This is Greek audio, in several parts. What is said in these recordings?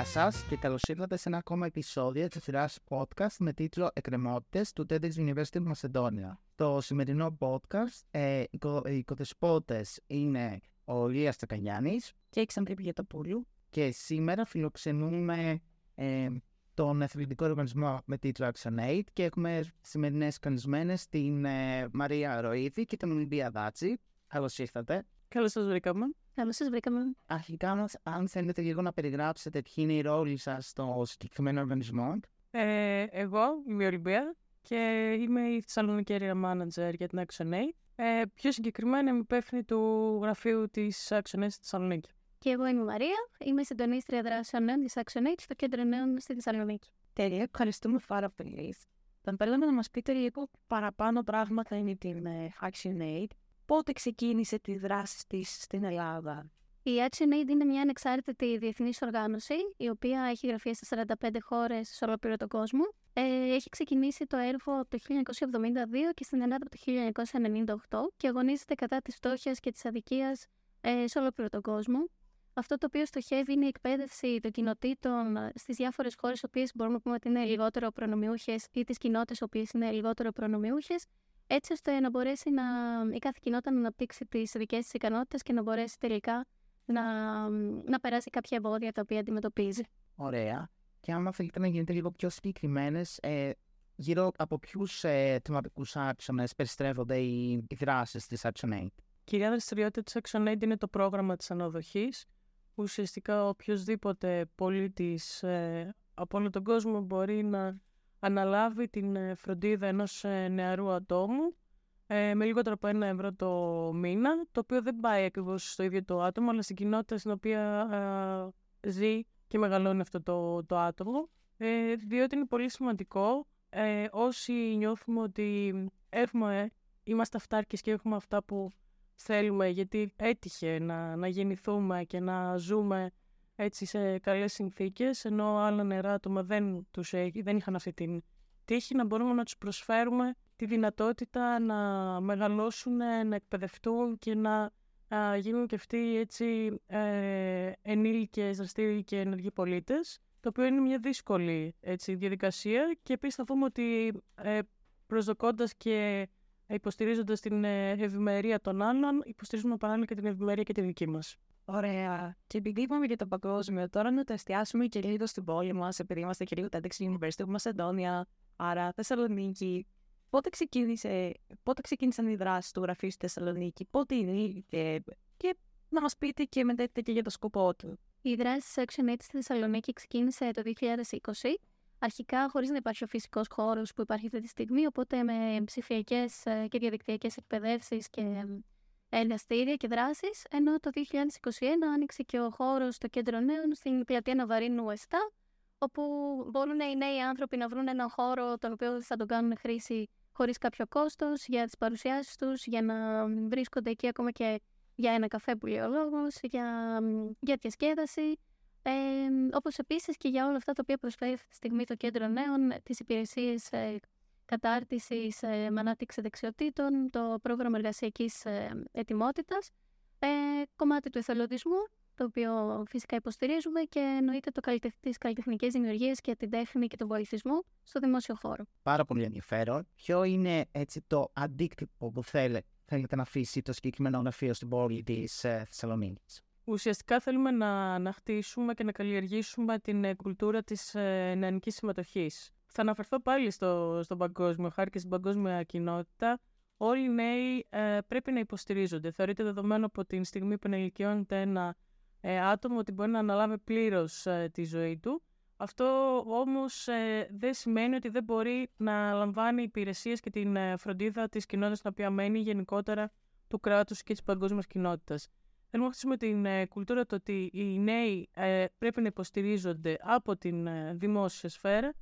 Γεια σας και καλώς ήρθατε σε ένα ακόμα επεισόδιο της σειράς podcast με τίτλο Εκκρεμότητες του TEDx University of Macedonia. Το σημερινό podcast, ε, οι οικοδεσπότες είναι ο Λία Τσακανιάνη και η Ξαντρή Πηγετοπούλου. Και σήμερα φιλοξενούμε ε, τον εθελοντικό οργανισμό με τίτλο ActionAid και έχουμε σημερινές καλεσμένες την ε, Μαρία Ροίδη και την Ολυμπία Δάτση. Καλώς ήρθατε. Καλώς σας βρήκαμε. Καλώ σας βρήκαμε. Αρχικά, αν θέλετε λίγο να περιγράψετε ποιοι είναι οι ρόλοι σας στο συγκεκριμένο οργανισμό. Ε, εγώ είμαι η Ολυμπία και είμαι η Θεσσαλονίκη Area Manager για την ActionAid. Ε, πιο συγκεκριμένα είμαι υπεύθυνη του γραφείου της ActionAid στη Θεσσαλονίκη. Και εγώ είμαι η Μαρία, είμαι συντονίστρια δράσεων νέων της ActionAid στο κέντρο νέων στη Θεσσαλονίκη. Τέλεια, ευχαριστούμε πάρα πολύ. Θα θέλαμε να μας πείτε λίγο παραπάνω πράγματα είναι την ε, ActionAid πότε ξεκίνησε τη δράση της στην Ελλάδα; Η ActionAid είναι μια ανεξάρτητη διεθνής οργάνωση, η οποία έχει γραφεία σε 45 χώρες σε ολόκληρο τον κόσμο. Ε, έχει ξεκινήσει το έργο το 1972 και στην Ελλάδα το 1998 και αγωνίζεται κατά της φτώχειας και της αδικίας ε, σε ολόκληρο τον κόσμο. Αυτό το οποίο στοχεύει είναι η εκπαίδευση των κοινοτήτων στις διάφορες χώρες, οι οποίες μπορούμε να πούμε ότι είναι λιγότερο προνομιούχες, ή τις κοινότητες, οι οποίες είναι λιγότερο προνομιούχες, έτσι ώστε να μπορέσει να, η κάθε κοινότητα να αναπτύξει τις δικές της ικανότητες και να μπορέσει τελικά να, να περάσει κάποια εμπόδια τα οποία αντιμετωπίζει. Ωραία. Και άμα θέλετε να γίνετε λίγο πιο συγκεκριμένες, ε, γύρω από ποιους ε, θεματικούς άξονες περιστρέφονται οι, οι δράσεις της ActionAid. Κυρία δραστηριότητα της ActionAid είναι το πρόγραμμα της αναδοχής. Ουσιαστικά οποιοδήποτε πολίτης ε, από όλο τον κόσμο μπορεί να αναλάβει την ε, φροντίδα ενός ε, νεαρού ατόμου ε, με λιγότερο από ένα ευρώ το μήνα, το οποίο δεν πάει ακριβώς στο ίδιο το άτομο, αλλά στην κοινότητα στην οποία ζει και μεγαλώνει αυτό το, το άτομο, ε, διότι είναι πολύ σημαντικό ε, όσοι νιώθουμε ότι έχουμε, είμαστε αυτάρκες και έχουμε αυτά που θέλουμε, γιατί έτυχε να, να γεννηθούμε και να ζούμε έτσι σε καλές συνθήκες, ενώ άλλα νερά άτομα δεν, τους, δεν είχαν αυτή την τύχη, να μπορούμε να τους προσφέρουμε τη δυνατότητα να μεγαλώσουν, να εκπαιδευτούν και να γίνουν και αυτοί έτσι ε, ενήλικες, δραστήριοι και ενεργοί πολίτες, το οποίο είναι μια δύσκολη έτσι, διαδικασία και επίσης θα δούμε ότι ε, προσδοκώντας και υποστηρίζοντας την ε, ευημερία των άλλων, υποστηρίζουμε παράλληλα και την ευημερία και τη δική μας. Ωραία. Και επειδή είπαμε για το παγκόσμιο, τώρα να το εστιάσουμε και λίγο στην πόλη μας, επειδή είμαστε και λίγο TEDx University of Macedonia, άρα Θεσσαλονίκη. Πότε, ξεκίνησε, πότε ξεκίνησαν οι δράσεις του γραφείου στη Θεσσαλονίκη, πότε είναι και, και να μας πείτε και μετά και για το σκοπό του. Η δράση της Action Aid στη Θεσσαλονίκη ξεκίνησε το 2020. Αρχικά χωρίς να υπάρχει ο φυσικός χώρος που υπάρχει αυτή τη στιγμή, οπότε με ψηφιακές ε, και διαδικτυακές εκπαιδεύσεις και εργαστήρια και δράσει, ενώ το 2021 άνοιξε και ο χώρο στο κέντρο νέων στην πλατεία Ναβαρίνου Εστά, όπου μπορούν οι νέοι άνθρωποι να βρουν έναν χώρο τον οποίο θα τον κάνουν χρήση χωρί κάποιο κόστο για τι παρουσιάσει του, για να βρίσκονται εκεί ακόμα και για ένα καφέ που λέει ο λόγο, για, για διασκέδαση. Ε, όπως επίσης και για όλα αυτά τα οποία προσφέρει αυτή τη στιγμή το Κέντρο Νέων, τις υπηρεσίες ε, κατάρτιση ε, με ανάπτυξη δεξιοτήτων, το πρόγραμμα εργασιακής ε, ετοιμότητας, ε, κομμάτι του εθελοντισμού, το οποίο φυσικά υποστηρίζουμε και εννοείται το τις καλλιτεχνικές δημιουργίες και την τέχνη και τον πολιτισμό στο δημόσιο χώρο. Πάρα πολύ ενδιαφέρον. Ποιο είναι έτσι το αντίκτυπο που θέλετε, θέλετε να αφήσει το συγκεκριμένο γραφείο στην πόλη της ε, Θεσσαλονίκης; Ουσιαστικά θέλουμε να, να χτίσουμε και να καλλιεργήσουμε την ε, κουλτούρα της ε, νεανικής συμμετοχής. Θα αναφερθώ πάλι στο, στον παγκόσμιο χάρη και στην παγκόσμια κοινότητα. Όλοι οι νέοι ε, πρέπει να υποστηρίζονται. Θεωρείται δεδομένο από την στιγμή που ενηλικιώνεται ένα ε, άτομο ότι μπορεί να αναλάβει πλήρως ε, τη ζωή του. Αυτό όμως ε, δεν σημαίνει ότι δεν μπορεί να λαμβάνει υπηρεσίες και την φροντίδα της κοινότητας στην οποία μένει γενικότερα του κράτους και της παγκόσμιας κοινότητας. Θέλουμε να χτίσουμε την κουλτούρα το ότι οι νέοι πρέπει να υποστηρίζονται από την δημόσια σφαίρα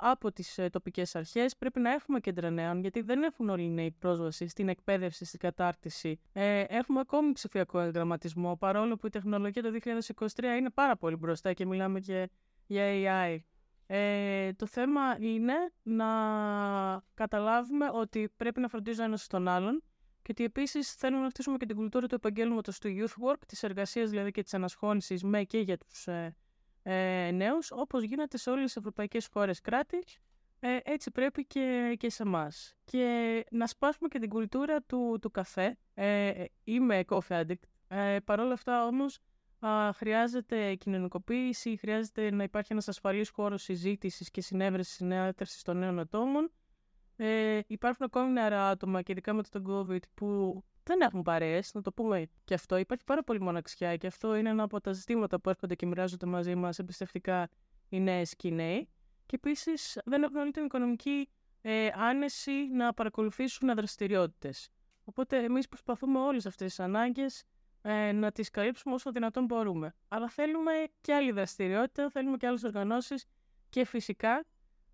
από τις ε, τοπικές αρχές. Πρέπει να έχουμε κέντρα νέων, γιατί δεν έχουν όλοι οι νέοι πρόσβαση στην εκπαίδευση, στην κατάρτιση. Ε, έχουμε ακόμη ψηφιακό εγγραμματισμό, παρόλο που η τεχνολογία το 2023 είναι πάρα πολύ μπροστά και μιλάμε και για AI. Ε, το θέμα είναι να καταλάβουμε ότι πρέπει να φροντίζει ένας τον άλλον και ότι επίσης θέλουμε να χτίσουμε και την κουλτούρα του επαγγέλματος του youth work, της εργασίας δηλαδή και της ανασχόλησης με και για τους ε, ε, νέους, όπως γίνεται σε όλες τις ευρωπαϊκές χώρες κράτη, ε, έτσι πρέπει και, και σε εμάς. Και να σπάσουμε και την κουλτούρα του, του καφέ. Ε, είμαι coffee addict. Ε, Παρ' όλα αυτά όμως χρειάζεται κοινωνικοποίηση, χρειάζεται να υπάρχει ένας ασφαλής χώρος συζήτησης και συνέβρεσης συνέδρασης των νέων ατόμων. Ε, υπάρχουν ακόμη νεαρά άτομα και ειδικά μετά τον COVID που δεν έχουν παρέες, να το πούμε και αυτό. Υπάρχει πάρα πολύ μοναξιά και αυτό είναι ένα από τα ζητήματα που έρχονται και μοιράζονται μαζί μας εμπιστευτικά οι νέες και οι νέοι. Και επίσης δεν έχουν όλη την οικονομική ε, άνεση να παρακολουθήσουν δραστηριότητε. Οπότε εμείς προσπαθούμε όλες αυτές τις ανάγκες ε, να τις καλύψουμε όσο δυνατόν μπορούμε. Αλλά θέλουμε και άλλη δραστηριότητα, θέλουμε και άλλες οργανώσεις και φυσικά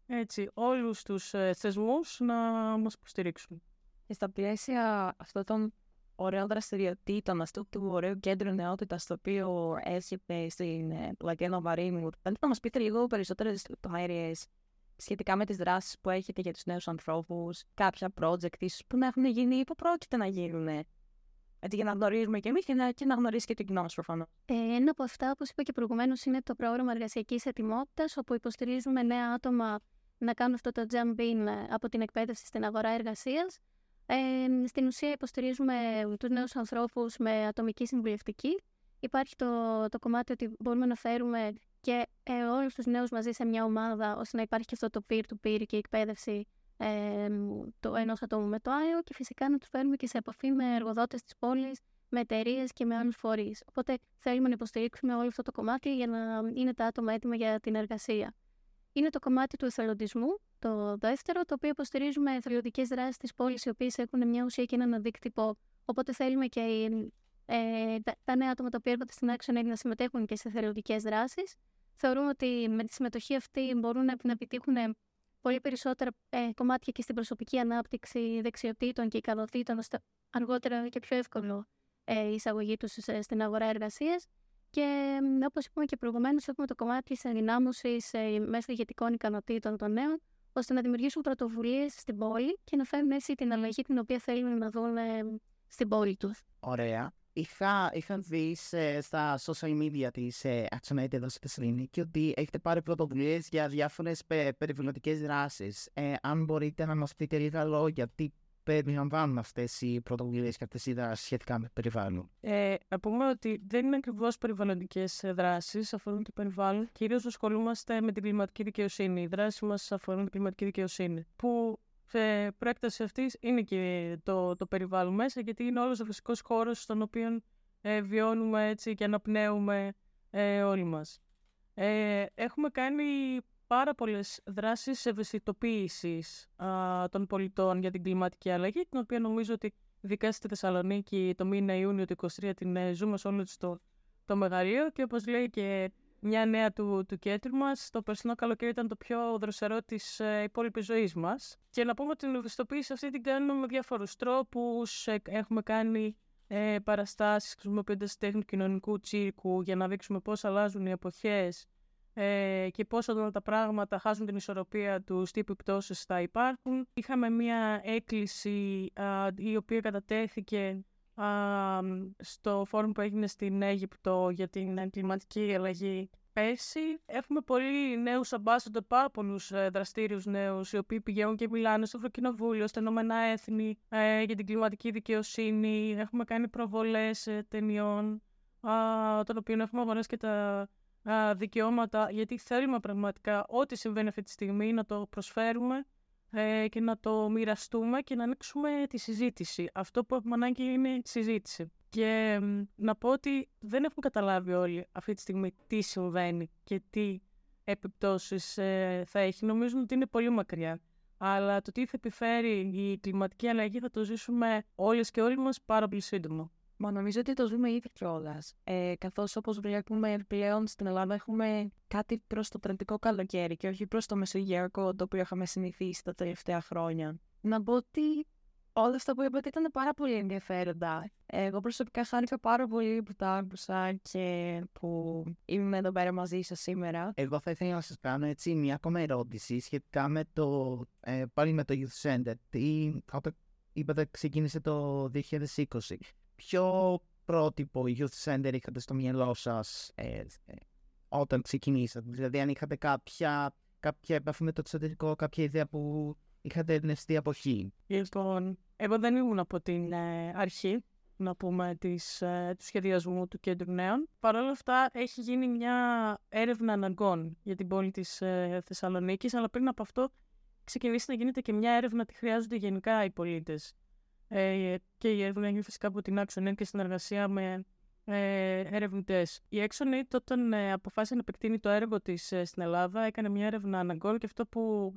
έτσι, όλους τους ε, θεσμούς να μας υποστηρίξουν. Και στα πλαίσια αυτών των ωραίων δραστηριοτήτων, αυτού του ωραίου κέντρου νεότητα το οποίο έρχεται στην ε, πλατεία Νοβαρίνου, θέλετε να μα πείτε λίγο περισσότερε λεπτομέρειε σχετικά με τι δράσει που έχετε για του νέου ανθρώπου, κάποια project ίσω που να έχουν γίνει ή που πρόκειται να γίνουν. Έτσι, για να γνωρίζουμε και εμεί και, να, και να γνωρίσει και το κοινό μα προφανώ. Ε, ένα από αυτά, όπω είπα και προηγουμένω, είναι το πρόγραμμα εργασιακή ετοιμότητα, όπου υποστηρίζουμε νέα άτομα να κάνουν αυτό το jump in ε, από την εκπαίδευση στην αγορά εργασία ε, στην ουσία υποστηρίζουμε τους νέους ανθρώπους με ατομική συμβουλευτική. Υπάρχει το, το κομμάτι ότι μπορούμε να φέρουμε και ε, όλους τους νέους μαζί σε μια ομάδα, ώστε να υπάρχει και αυτό το peer-to-peer και η εκπαίδευση ε, το ενός ατόμου με το άλλο και φυσικά να τους φέρουμε και σε επαφή με εργοδότες της πόλης, με εταιρείες και με άλλους φορείς. Οπότε θέλουμε να υποστηρίξουμε όλο αυτό το κομμάτι για να είναι τα άτομα έτοιμα για την εργασία. Είναι το κομμάτι του εθελοντισμού, το δεύτερο, το οποίο υποστηρίζουμε εθελοντικέ δράσεις της πόλης, οι οποίες έχουν μια ουσία και έναν αντίκτυπο. Οπότε θέλουμε και ε, τα, νέα άτομα τα οποία έρχονται στην Action να συμμετέχουν και σε εθελοντικέ δράσεις. Θεωρούμε ότι με τη συμμετοχή αυτή μπορούν να, επιτύχουν πολύ περισσότερα ε, κομμάτια και στην προσωπική ανάπτυξη δεξιοτήτων και ικανοτήτων, ώστε αργότερα και πιο εύκολο ε, η εισαγωγή τους στην αγορά εργασίας. Και όπως είπαμε και προηγουμένως, έχουμε το κομμάτι της ενδυνάμωσης ε, μέσω ηγετικών ικανοτήτων των νέων, ώστε να δημιουργήσουν πρωτοβουλίες στην πόλη και να φέρουν έτσι την αλλαγή την οποία θέλουν να δουν στην πόλη τους. Ωραία. Είχα, είχα δει στα social media της ε, εδώ στη Θεσσαλονίκη ότι έχετε πάρει πρωτοβουλίες για διάφορες περιβαλλοντικές δράσεις. Ε, αν μπορείτε να μας πείτε λίγα λόγια, τι περιλαμβάνουν αυτές οι πρωτοβουλίες και αυτές οι δράσεις σχετικά με περιβάλλον. Ε, να πούμε ότι δεν είναι ακριβώς περιβαλλοντικές δράσεις, αφορούν το περιβάλλον. Κυρίως ασχολούμαστε με την κλιματική δικαιοσύνη. Οι δράσεις μας αφορούν την κλιματική δικαιοσύνη. Που σε προέκταση αυτής είναι και το, το περιβάλλον μέσα, γιατί είναι όλος ο φυσικός χώρος στον οποίο ε, βιώνουμε έτσι και αναπνέουμε ε, όλοι μας. Ε, έχουμε κάνει πάρα πολλές δράσεις ευαισθητοποίησης των πολιτών για την κλιματική αλλαγή, την οποία νομίζω ότι ειδικά στη Θεσσαλονίκη το μήνα Ιούνιο του 2023 την ε, ζούμε σε όλο το, το μεγαλείο και όπως λέει και μια νέα του, του κέντρου μας, το περσινό καλοκαίρι ήταν το πιο δροσερό της ε, υπόλοιπης ζωής μας. Και να πούμε ότι την ευαισθητοποίηση αυτή την κάνουμε με διάφορους τρόπους. Ε, έχουμε κάνει ε, παραστάσεις χρησιμοποιώντας τέχνη κοινωνικού τσίρκου για να δείξουμε πώς αλλάζουν οι εποχές ε, και πώς όταν τα πράγματα χάσουν την ισορροπία τους, τι επιπτώσεις θα υπάρχουν. Είχαμε μία έκκληση η οποία κατατέθηκε στο φόρουμ που έγινε στην Αίγυπτο για την κλιματική αλλαγή πέρσι. Έχουμε πολύ νέους ambassador, πάρα πολλούς ε, δραστήριους νέους, οι οποίοι πηγαίνουν και μιλάνε στο Ευρωκοινοβούλιο, στα Ηνωμένα Έθνη, ε, για την κλιματική δικαιοσύνη. Έχουμε κάνει προβολές ε, ταινιών, των οποίων έχουμε αγοράσει και τα δικαιώματα, γιατί θέλουμε πραγματικά ό,τι συμβαίνει αυτή τη στιγμή να το προσφέρουμε ε, και να το μοιραστούμε και να ανοίξουμε τη συζήτηση. Αυτό που έχουμε ανάγκη είναι η συζήτηση. Και να πω ότι δεν έχουν καταλάβει όλοι αυτή τη στιγμή τι συμβαίνει και τι επιπτώσεις ε, θα έχει. Νομίζουν ότι είναι πολύ μακριά. Αλλά το τι θα επιφέρει η κλιματική αλλαγή θα το ζήσουμε όλες και όλοι μας πάρα πολύ σύντομα. Μα νομίζω ότι το ζούμε ήδη κιόλας. Ε, Καθώς όπως βλέπουμε πλέον στην Ελλάδα έχουμε κάτι προς το τρεντικό καλοκαίρι και όχι προς το μεσογειακό το οποίο είχαμε συνηθίσει τα τελευταία χρόνια. Να πω ότι όλα αυτά που είπατε ήταν πάρα πολύ ενδιαφέροντα. Εγώ προσωπικά χάρηκα πάρα πολύ που τα άκουσα και που είμαι εδώ πέρα μαζί σας σήμερα. Εγώ θα ήθελα να σας κάνω έτσι μια ακόμα ερώτηση σχετικά με το, ε, πάλι με το Youth Center. Τι, είπατε ξεκίνησε το 2020 ποιο πρότυπο Youth Center είχατε στο μυαλό σας ε, ε, όταν ξεκινήσατε; Δηλαδή, αν είχατε κάποια, κάποια επαφή με το εξωτερικό, κάποια ιδέα που είχατε εμπνευστεί από εκεί. Λοιπόν, εγώ δεν ήμουν από την ε, αρχή, να πούμε, της, ε, του σχεδιασμού του Κέντρου Νέων. Παρ' όλα αυτά, έχει γίνει μια έρευνα αναγκών για την πόλη της ε, Θεσσαλονίκης, αλλά πριν από αυτό ξεκινήσει να γίνεται και μια έρευνα τι χρειάζονται γενικά οι πολίτες. Ε, και η έρευνα έγινε φυσικά από την ActionAid και συνεργασία με ε, ερευνητές. Η ActionAid όταν ε, αποφάσισε να επεκτείνει το έργο της ε, στην Ελλάδα έκανε μια έρευνα αναγκών και αυτό που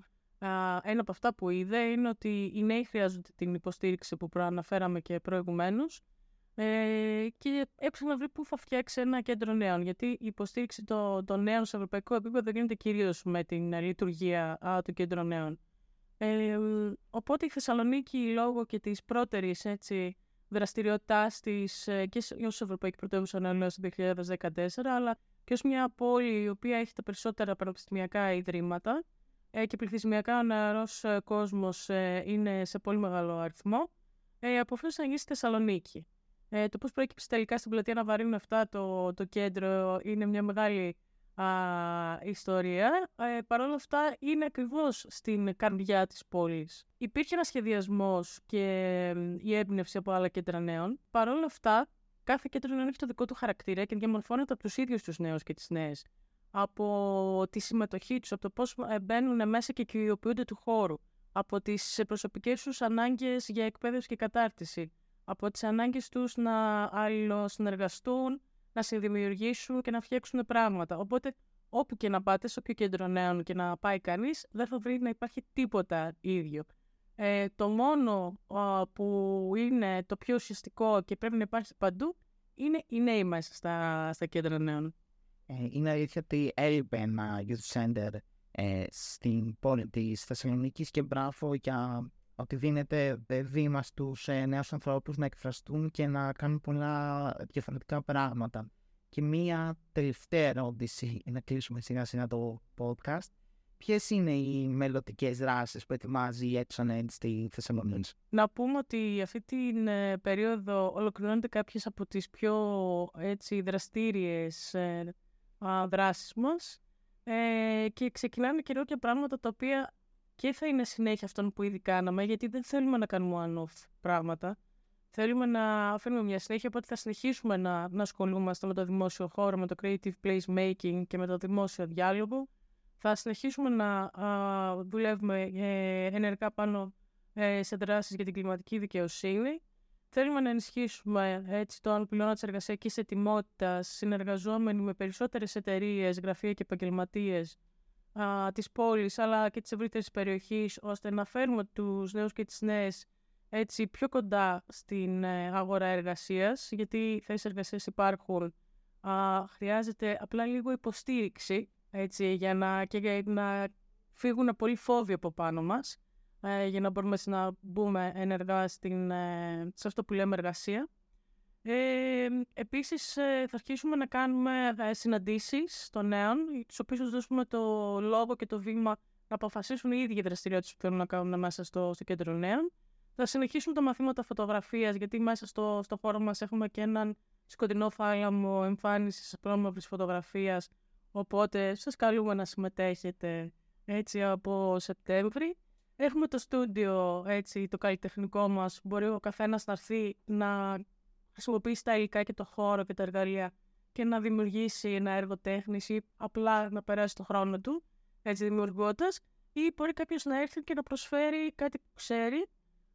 ένα από αυτά που είδε είναι ότι οι νέοι χρειάζονται την υποστήριξη που προαναφέραμε και προηγουμένως. Ε, και έψαχνα να βρει πού θα φτιάξει ένα κέντρο νέων. Γιατί η υποστήριξη των, των νέων σε ευρωπαϊκό επίπεδο γίνεται κυρίως με την λειτουργία α, του κέντρου νέων. Ε, οπότε η Θεσσαλονίκη, λόγω και της πρώτερης δραστηριότητάς της ε, και ως Ευρωπαϊκή Πρωτεύουσα Νέων το 2014, αλλά και ως μια πόλη η οποία έχει τα περισσότερα πανεπιστημιακά ιδρύματα ε, και πληθυσμιακά ο νεαρός ε, κόσμος ε, είναι σε πολύ μεγάλο αριθμό, ε, αποφάσισε να γίνει στη Θεσσαλονίκη. Ε, το πώς προέκυψε τελικά στην πλατεία Ναβαρίνου αυτά το, το κέντρο είναι μια μεγάλη α, ιστορία. Ε, Παρ' όλα αυτά είναι ακριβώς στην καρδιά της πόλης. Υπήρχε ένας σχεδιασμός και η έμπνευση από άλλα κέντρα νέων. Παρ' όλα αυτά, κάθε κέντρο νέων έχει το δικό του χαρακτήρα και διαμορφώνεται από τους ίδιους τους νέους και τις νέες. Από τη συμμετοχή τους, από το πώς ε, μπαίνουν μέσα και κυριοποιούνται του χώρου. Από τις προσωπικές τους ανάγκες για εκπαίδευση και κατάρτιση. Από τις ανάγκες τους να αλληλοσυνεργαστούν, να συνδημιουργήσουν και να φτιάξουν πράγματα. Οπότε, όπου και να πάτε, σε όποιο κέντρο νέων και να πάει κανείς, δεν θα βρει να υπάρχει τίποτα ίδιο. Ε, το μόνο που είναι το πιο ουσιαστικό και πρέπει να υπάρχει παντού είναι οι νέοι μέσα στα, στα κέντρα νέων. Ε, είναι αλήθεια ότι έλειπε ένα youth center ε, στην πόλη της Θεσσαλονίκης και μπράβο για ότι δίνεται βήμα στους ε, νέους ανθρώπους να εκφραστούν και να κάνουν πολλά διαφορετικά πράγματα. Και μία τελευταία ερώτηση, να κλείσουμε σιγά σιγά το podcast. Ποιες είναι οι μελλοντικές δράσεις που ετοιμάζει η ExxonEd στη Θεσσαλονίκη; Να πούμε ότι αυτή την ε, περίοδο ολοκληρώνονται κάποιες από τις πιο έτσι, δραστήριες ε, δράσεις μας ε, και ξεκινάνε καινούργια πράγματα τα οποία και θα είναι συνέχεια αυτών που ήδη κάναμε, γιατί δεν θέλουμε να κάνουμε one-off πράγματα. Θέλουμε να αφήνουμε μια συνέχεια, οπότε θα συνεχίσουμε να, να ασχολούμαστε με το δημόσιο χώρο, με το creative placemaking και με το δημόσιο διάλογο. Θα συνεχίσουμε να α, δουλεύουμε ε, ενεργά πάνω ε, σε δράσεις για την κλιματική δικαιοσύνη. Θέλουμε να ενισχύσουμε έτσι τον πυλώνα της εργασιακής ετοιμότητας, συνεργαζόμενοι με περισσότερες εταιρείες, γραφεία και επαγγελματίες α, της πόλης αλλά και της ευρύτερης περιοχής ώστε να φέρουμε τους νέους και τις νέες έτσι πιο κοντά στην ε, αγορά εργασίας γιατί οι θέσεις εργασίας υπάρχουν α, χρειάζεται απλά λίγο υποστήριξη έτσι, για να, και για να φύγουν πολύ φόβοι από πάνω μας ε, για να μπορούμε να μπούμε ενεργά στην, ε, σε αυτό που λέμε εργασία. Ε, επίσης ε, θα αρχίσουμε να κάνουμε ε, συναντήσεις των νέων, τους οποίους θα δώσουμε το λόγο και το βήμα να αποφασίσουν οι ίδιοι δραστηριότητες που θέλουν να κάνουν μέσα στο, στο κέντρο νέων. Θα συνεχίσουμε τα μαθήματα φωτογραφίας, γιατί μέσα στο, στο χώρο μας έχουμε και έναν σκοτεινό θάλαμο εμφάνισης πρόμορφης φωτογραφίας, οπότε σας καλούμε να συμμετέχετε έτσι από Σεπτέμβρη. Έχουμε το στούντιο, έτσι, το καλλιτεχνικό μας, μπορεί ο καθένας να έρθει να χρησιμοποιήσει τα υλικά και το χώρο και τα εργαλεία και να δημιουργήσει ένα έργο τέχνης ή απλά να περάσει το χρόνο του, έτσι δημιουργώντας, ή μπορεί κάποιος να έρθει και να προσφέρει κάτι που ξέρει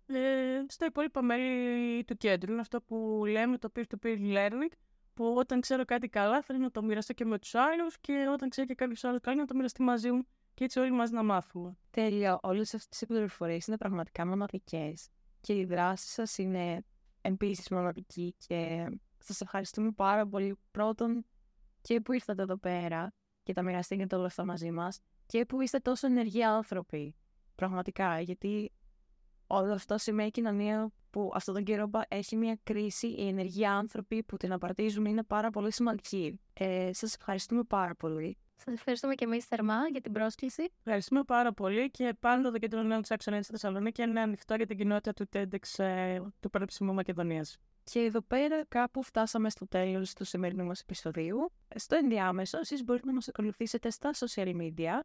ε, στα υπόλοιπα μέλη του κέντρου. Είναι αυτό που λέμε το peer-to-peer learning, που όταν ξέρω κάτι καλά θέλω να το μοιραστώ και με τους άλλους και όταν ξέρει και κάποιος άλλος κάνει να το μοιραστεί μαζί μου και έτσι όλοι μαζί να μάθουμε. Τέλεια. Όλες αυτές οι πληροφορίες είναι πραγματικά μοναδικές και οι δράσεις σας είναι επίσης μοναδική και σας ευχαριστούμε πάρα πολύ πρώτον και που ήρθατε εδώ πέρα και τα μοιραστήκατε όλα αυτά μαζί μας και που είστε τόσο ενεργοί άνθρωποι. Πραγματικά, γιατί όλο αυτό σημαίνει κοινωνία που αυτόν τον καιρό έχει μια κρίση, οι ενεργοί άνθρωποι που την απαρτίζουν είναι πάρα πολύ σημαντικοί. Ε, σας ευχαριστούμε πάρα πολύ. Σας ευχαριστούμε και εμείς θερμά για την πρόσκληση. Ευχαριστούμε πάρα πολύ και πάντα το Κέντρο Νέων τη Άξονα στη Θεσσαλονίκη είναι ανοιχτό για την κοινότητα του TEDx ε, του Πανεπιστημίου Μακεδονίας. Και εδώ πέρα κάπου φτάσαμε στο τέλος του σημερινού μας επεισοδίου. Στο ενδιάμεσο, εσείς μπορείτε να μας ακολουθήσετε στα social media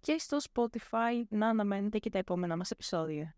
και στο Spotify να αναμένετε και τα επόμενα μας επεισόδια.